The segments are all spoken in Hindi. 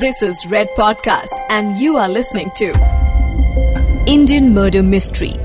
This is Red Podcast, and you are listening to Indian Murder Mystery.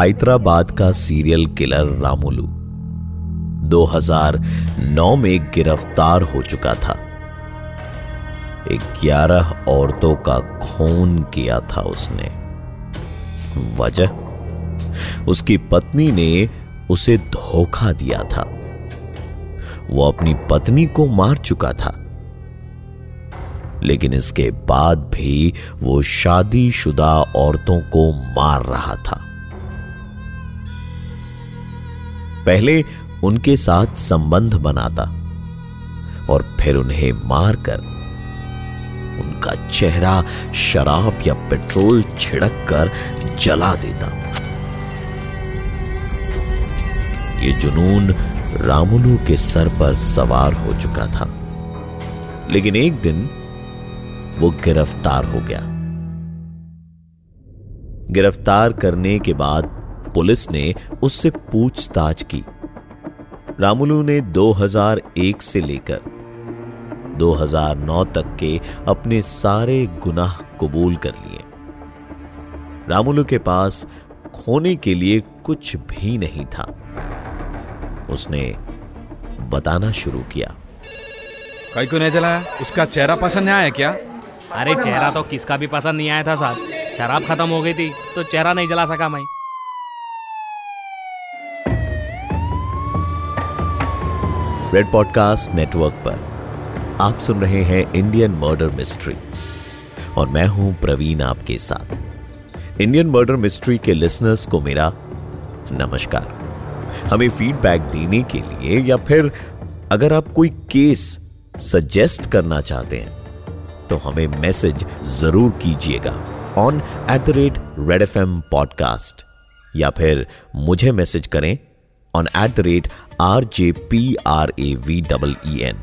Hyderabad का सीरियल किलर रामुलू। 2009 में गिरफ़्तार हो चुका था। ग्यारह औरतों का खून किया था उसने। वजह? उसकी पत्नी ने उसे धोखा दिया था। वो अपनी पत्नी को मार चुका था। लेकिन इसके बाद भी वो शादीशुदा औरतों को मार रहा था। पहले उनके साथ संबंध बनाता और फिर उन्हें मारकर उनका चेहरा शराब या पेट्रोल छिड़क कर जला देता। ये जुनून रामुलू के सर पर सवार हो चुका था। लेकिन एक दिन वो गिरफ़्तार हो गया। गिरफ़्तार करने के बाद पुलिस ने उससे पूछताछ की। रामुलू ने 2001 से लेकर 2009 तक के अपने सारे गुनाह कबूल कर लिए। रामुलू के पास खोने के लिए कुछ भी नहीं था। उसने बताना शुरू किया। कई को नहीं जलाया उसका चेहरा पसंद नहीं आया क्या? अरे चेहरा तो किसका भी पसंद नहीं आया था साहब। शराब खत्म हो गई थी तो चेहरा नहीं जला सका मैं। रेड पॉडकास्ट नेटवर्क पर। आप सुन रहे हैं इंडियन मर्डर मिस्ट्री और मैं हूँ प्रवीण आपके साथ। इंडियन मर्डर मिस्ट्री के लिसनर्स को मेरा नमस्कार। हमें फीडबैक देने के लिए या फिर अगर आप कोई केस सजेस्ट करना चाहते हैं तो हमें मैसेज ज़रूर कीजिएगा on at the rate red FM M पॉडकास्ट या फिर मुझे मैसेज करें on at the rate R J P R A V double E N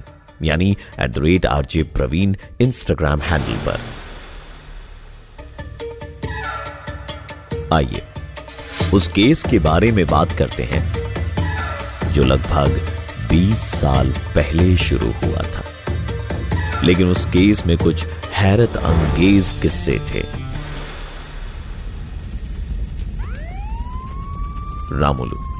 यानी at the rate R J Praveen Instagram handle पर। आइए, उस केस के बारे में बात करते हैं, जो लगभग 20 साल पहले शुरू हुआ था। लेकिन उस केस में कुछ हैरत अंगेज किस्से थे। रामुलू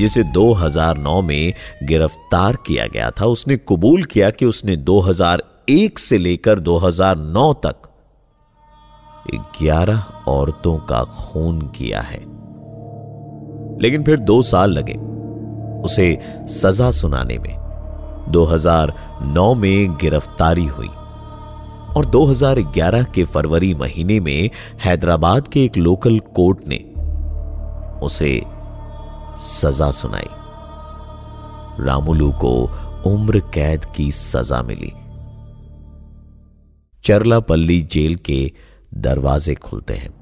जिसे 2009 में गिरफ़्तार किया गया था, उसने कबूल किया कि उसने 2001 से लेकर 2009 तक 11 औरतों का खून किया है। लेकिन फिर दो साल लगे उसे सजा सुनाने में। 2009 में गिरफ्तारी हुई और 2011 के फरवरी महीने में हैदराबाद के एक लोकल कोर्ट ने उसे सजा सुनाई। रामुलू को उम्र कैद की सजा मिली। चरलापल्ली जेल के दरवाजे खुलते हैं।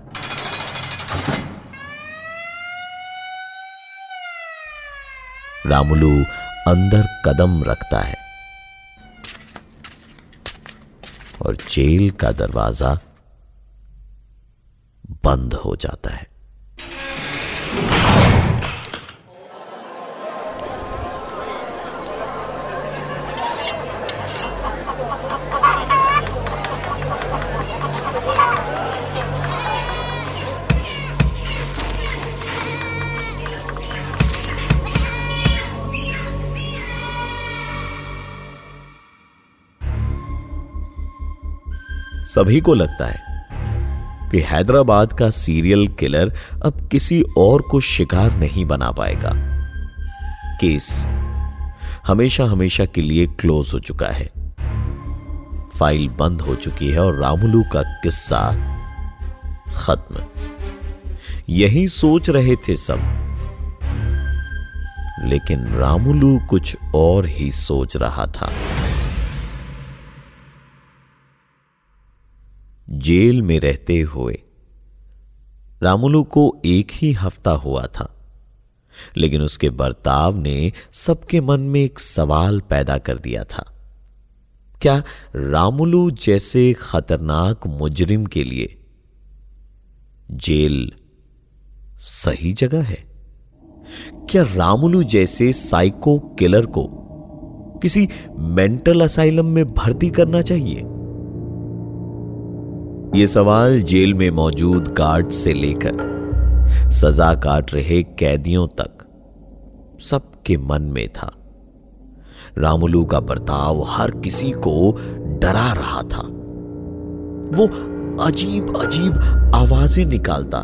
रामुलू अंदर कदम रखता है और जेल का दरवाज़ा बंद हो जाता है। सभी को लगता है कि हैदराबाद का सीरियल किलर अब किसी और को शिकार नहीं बना पाएगा। केस हमेशा हमेशा के लिए क्लोज हो चुका है। फ़ाइल बंद हो चुकी है और रामुलू का किस्सा खत्म। यही सोच रहे थे सब। लेकिन रामुलू कुछ और ही सोच रहा था। जेल में रहते हुए। रामुलू को एक ही हफ़्ता हुआ था, लेकिन उसके बर्ताव ने सबके मन में एक सवाल पैदा कर दिया था। क्या रामुलू जैसे खतरनाक मुजरिम के लिए जेल सही जगह है? क्या रामुलू जैसे साइको किलर को किसी मेंटल असाइलम में भर्ती करना चाहिए? यह सवाल जेल में मौजूद गार्ड से लेकर। सजा काट रहे कैदियों तक सबके मन में था। रामुलू का बर्ताव हर किसी को डरा रहा था। वो अजीब अजीब आवाज़ें निकालता,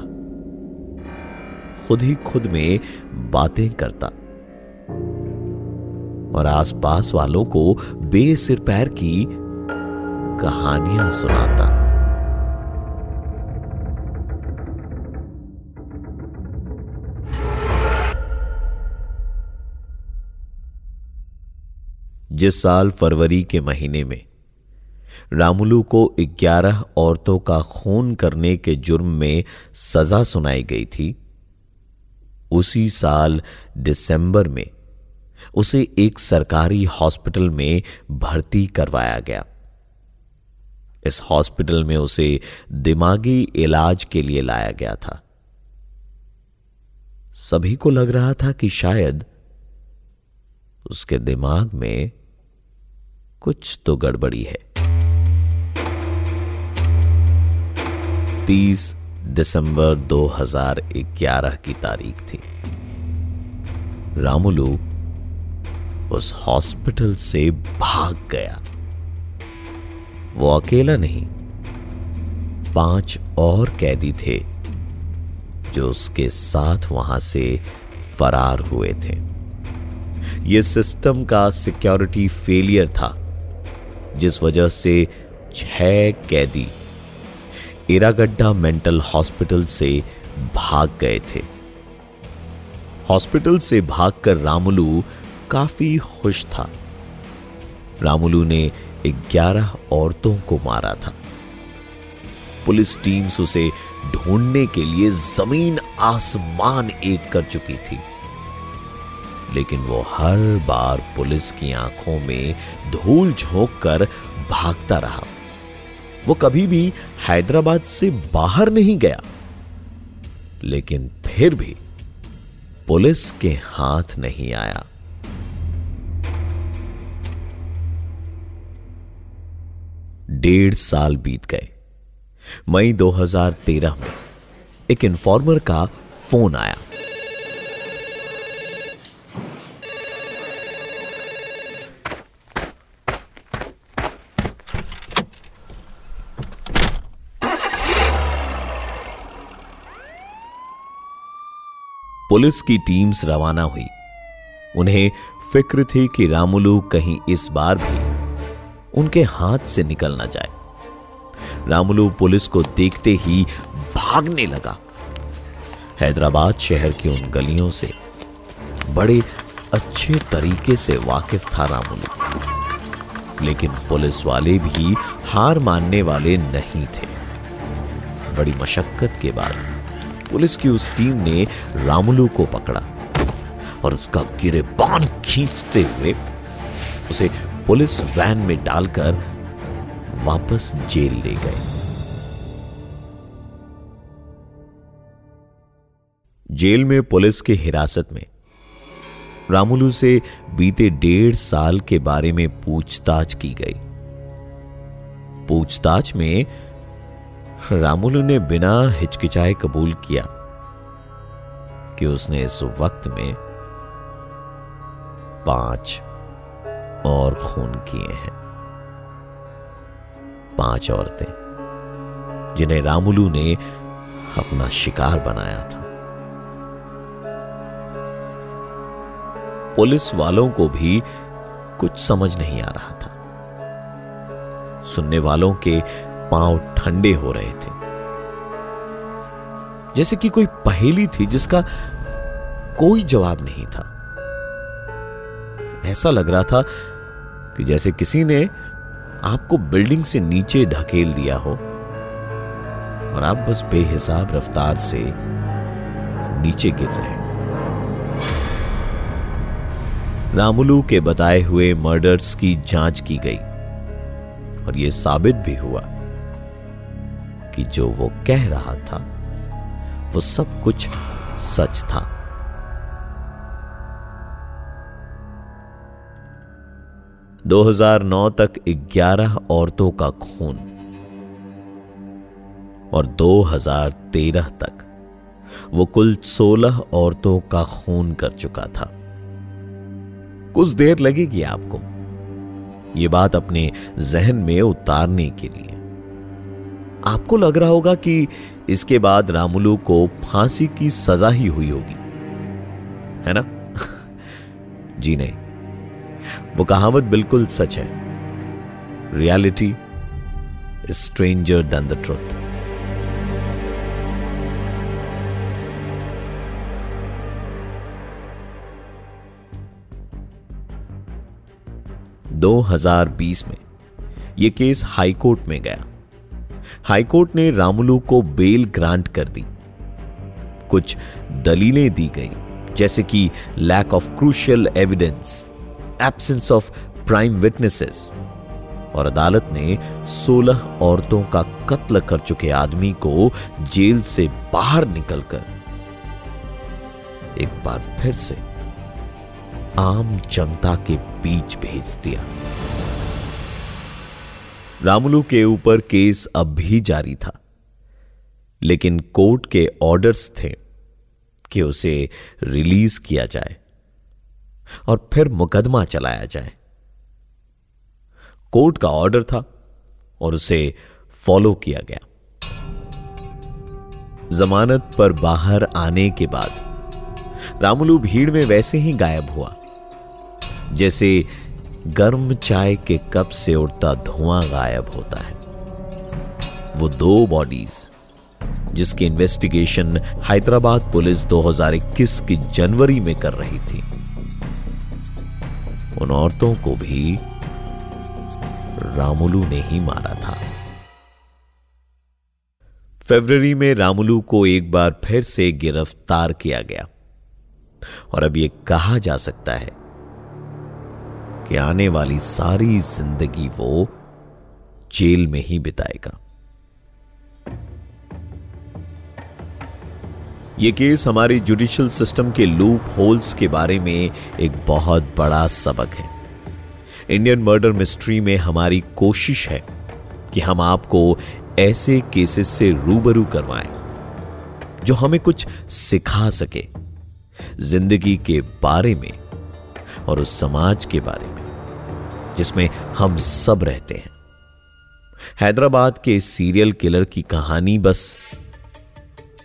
खुद ही खुद में बातें करता और आसपास वालों को बेसिर पैर की कहानियाँ सुनाता। जिस साल फरवरी के महीने में, रामुलू को 11 औरतों का खून करने के जुर्म में सजा सुनाई गई थी, उसी साल दिसंबर में उसे एक सरकारी हॉस्पिटल में भर्ती करवाया गया। इस हॉस्पिटल में उसे दिमागी इलाज के लिए लाया गया था। सभी को लग रहा था कि शायद उसके दिमाग में कुछ तो गड़बड़ी है। 30 दिसंबर 2011 की तारीख थी। रामुलू उस हॉस्पिटल से भाग गया। वो अकेला नहीं, पाँच और कैदी थे जो उसके साथ वहाँ से फरार हुए थे। यह सिस्टम का सिक्योरिटी फेलियर था। जिस वजह से छह कैदी इरागड्डा मेंटल हॉस्पिटल से भाग गए थे। हॉस्पिटल से भागकर रामुलू काफ़ी खुश था। रामुलू ने 11 औरतों को मारा था। पुलिस टीम्स उसे ढूँढने के लिए ज़मीन आसमान एक कर चुकी थी। लेकिन वो हर बार पुलिस की आँखों में धूल झोंक कर भागता रहा। वो कभी भी हैदराबाद से बाहर नहीं गया। लेकिन फिर भी पुलिस के हाथ नहीं आया। डेढ़ साल बीत गए। मई 2013 में एक इन्फॉर्मर का फ़ोन आया। पुलिस की टीम्स रवाना हुई। उन्हें फ़िक्र थी कि रामुलू कहीं इस बार भी उनके हाथ से निकल ना जाए। रामुलू पुलिस को देखते ही भागने लगा। हैदराबाद शहर की उन गलियों से बड़े अच्छे तरीके से वाकिफ था रामुलू। लेकिन पुलिस वाले भी हार मानने वाले नहीं थे। बड़ी मशक्कत के बाद पुलिस की उस टीम ने रामुलू को पकड़ा और उसका गिरेबान खींचते हुए उसे पुलिस वैन में डालकर वापस जेल ले गए। जेल में पुलिस के हिरासत में रामुलू से बीते डेढ़ साल के बारे में पूछताछ की गई। पूछताछ में रामुलू ने बिना हिचकिचाए कबूल किया कि उसने इस वक्त में पाँच और खून किए हैं। पाँच औरतें, जिन्हें रामुलू ने अपना शिकार बनाया था। पुलिस वालों को भी कुछ समझ नहीं आ रहा था। सुनने वालों के पाँव ठंडे हो रहे थे। जैसे कि कोई पहेली थी जिसका कोई जवाब नहीं था। ऐसा लग रहा था कि जैसे किसी ने आपको बिल्डिंग से नीचे ढकेल दिया हो और आप बस बेहिसाब रफ्तार से नीचे गिर रहे हैं। रामुलू के बताए हुए मर्डर्स की जाँच की गई और यह साबित भी हुआ कि जो वो कह रहा था, वो सब कुछ सच था। दो हज़ार नौ तक 11 औरतों का खून और 2013 तक वो कुल 16 औरतों का खून कर चुका था। कुछ देर लगेगी आपको ये बात अपने जहन में उतारने के लिए। आपको लग रहा होगा कि इसके बाद रामुलू को फांसी की सजा ही हुई होगी। है ना? जी नहीं। वो कहावत बिल्कुल सच है। Reality stranger than the truth 2020 में यह केस हाईकोर्ट में गया। हाईकोर्ट ने रामुलू को बेल ग्रांट कर दी। कुछ दलीलें दी गई, जैसे कि lack of crucial evidence absence of prime witnesses और अदालत ने 16 औरतों का कत्ल कर चुके आदमी को जेल से बाहर निकलकर एक बार फिर से आम जनता के बीच भेज दिया। रामुलू के ऊपर केस अब भी जारी था। लेकिन कोर्ट के ऑर्डर्स थे कि उसे रिलीज़ किया जाए और फिर मुकदमा चलाया जाए। कोर्ट का ऑर्डर था और उसे फॉलो किया गया। जमानत पर बाहर आने के बाद रामुलू भीड़ में वैसे ही गायब हुआ, जैसे गर्म चाय के कप से उड़ता धुआँ गायब होता है। वो दो बॉडीज जिसकी इन्वेस्टिगेशन हैदराबाद पुलिस 2021 की जनवरी में कर रही थी। उन औरतों को भी रामुलू ने ही मारा था। फरवरी में रामुलू को एक बार फिर से गिरफ़्तार किया गया। और अब यह कहा जा सकता है कि आने वाली सारी ज़िंदगी वो जेल में ही बिताएगा। यह केस हमारी जुडिशियल सिस्टम के लूप होल्स के बारे में एक बहुत बड़ा सबक है। इंडियन मर्डर मिस्ट्री में हमारी कोशिश है कि हम आपको ऐसे केसेस से रूबरू करवाएँ, जो हमें कुछ सिखा सके ज़िंदगी के बारे में और उस समाज के बारे में। जिसमें हम सब रहते हैं। हैदराबाद के सीरियल किलर की कहानी बस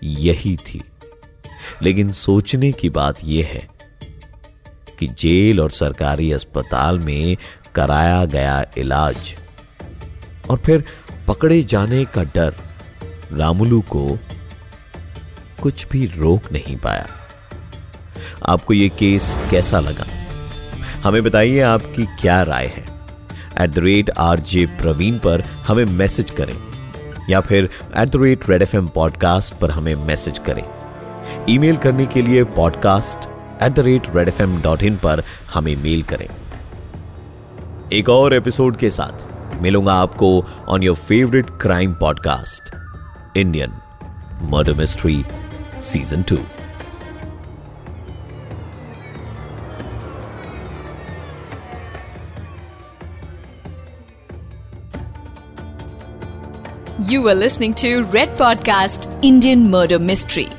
यही थी। लेकिन सोचने की बात यह है कि जेल और सरकारी अस्पताल में कराया गया इलाज और फिर पकड़े जाने का डर रामुलू को कुछ भी रोक नहीं पाया। आपको यह केस कैसा लगा? हमें बताइए आपकी क्या राय है। At the rate R J Praveen पर हमें मैसेज करें, या फिर at the rate red FM M पॉडकास्ट पर हमें मैसेज करें। ईमेल करने के लिए podcast at the rate red FM dot in इन पर हमें मेल करें। एक और एपिसोड के साथ मिलूँगा आपको on your favourite crime podcast Indian murder mystery season two You are listening to Red Podcast Indian Murder Mystery.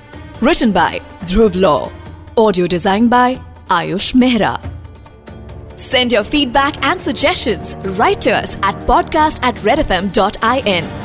Written by Dhruv Law. Audio designed by Ayush Mehra. Send your feedback and suggestions right to us at podcast at redfm.in.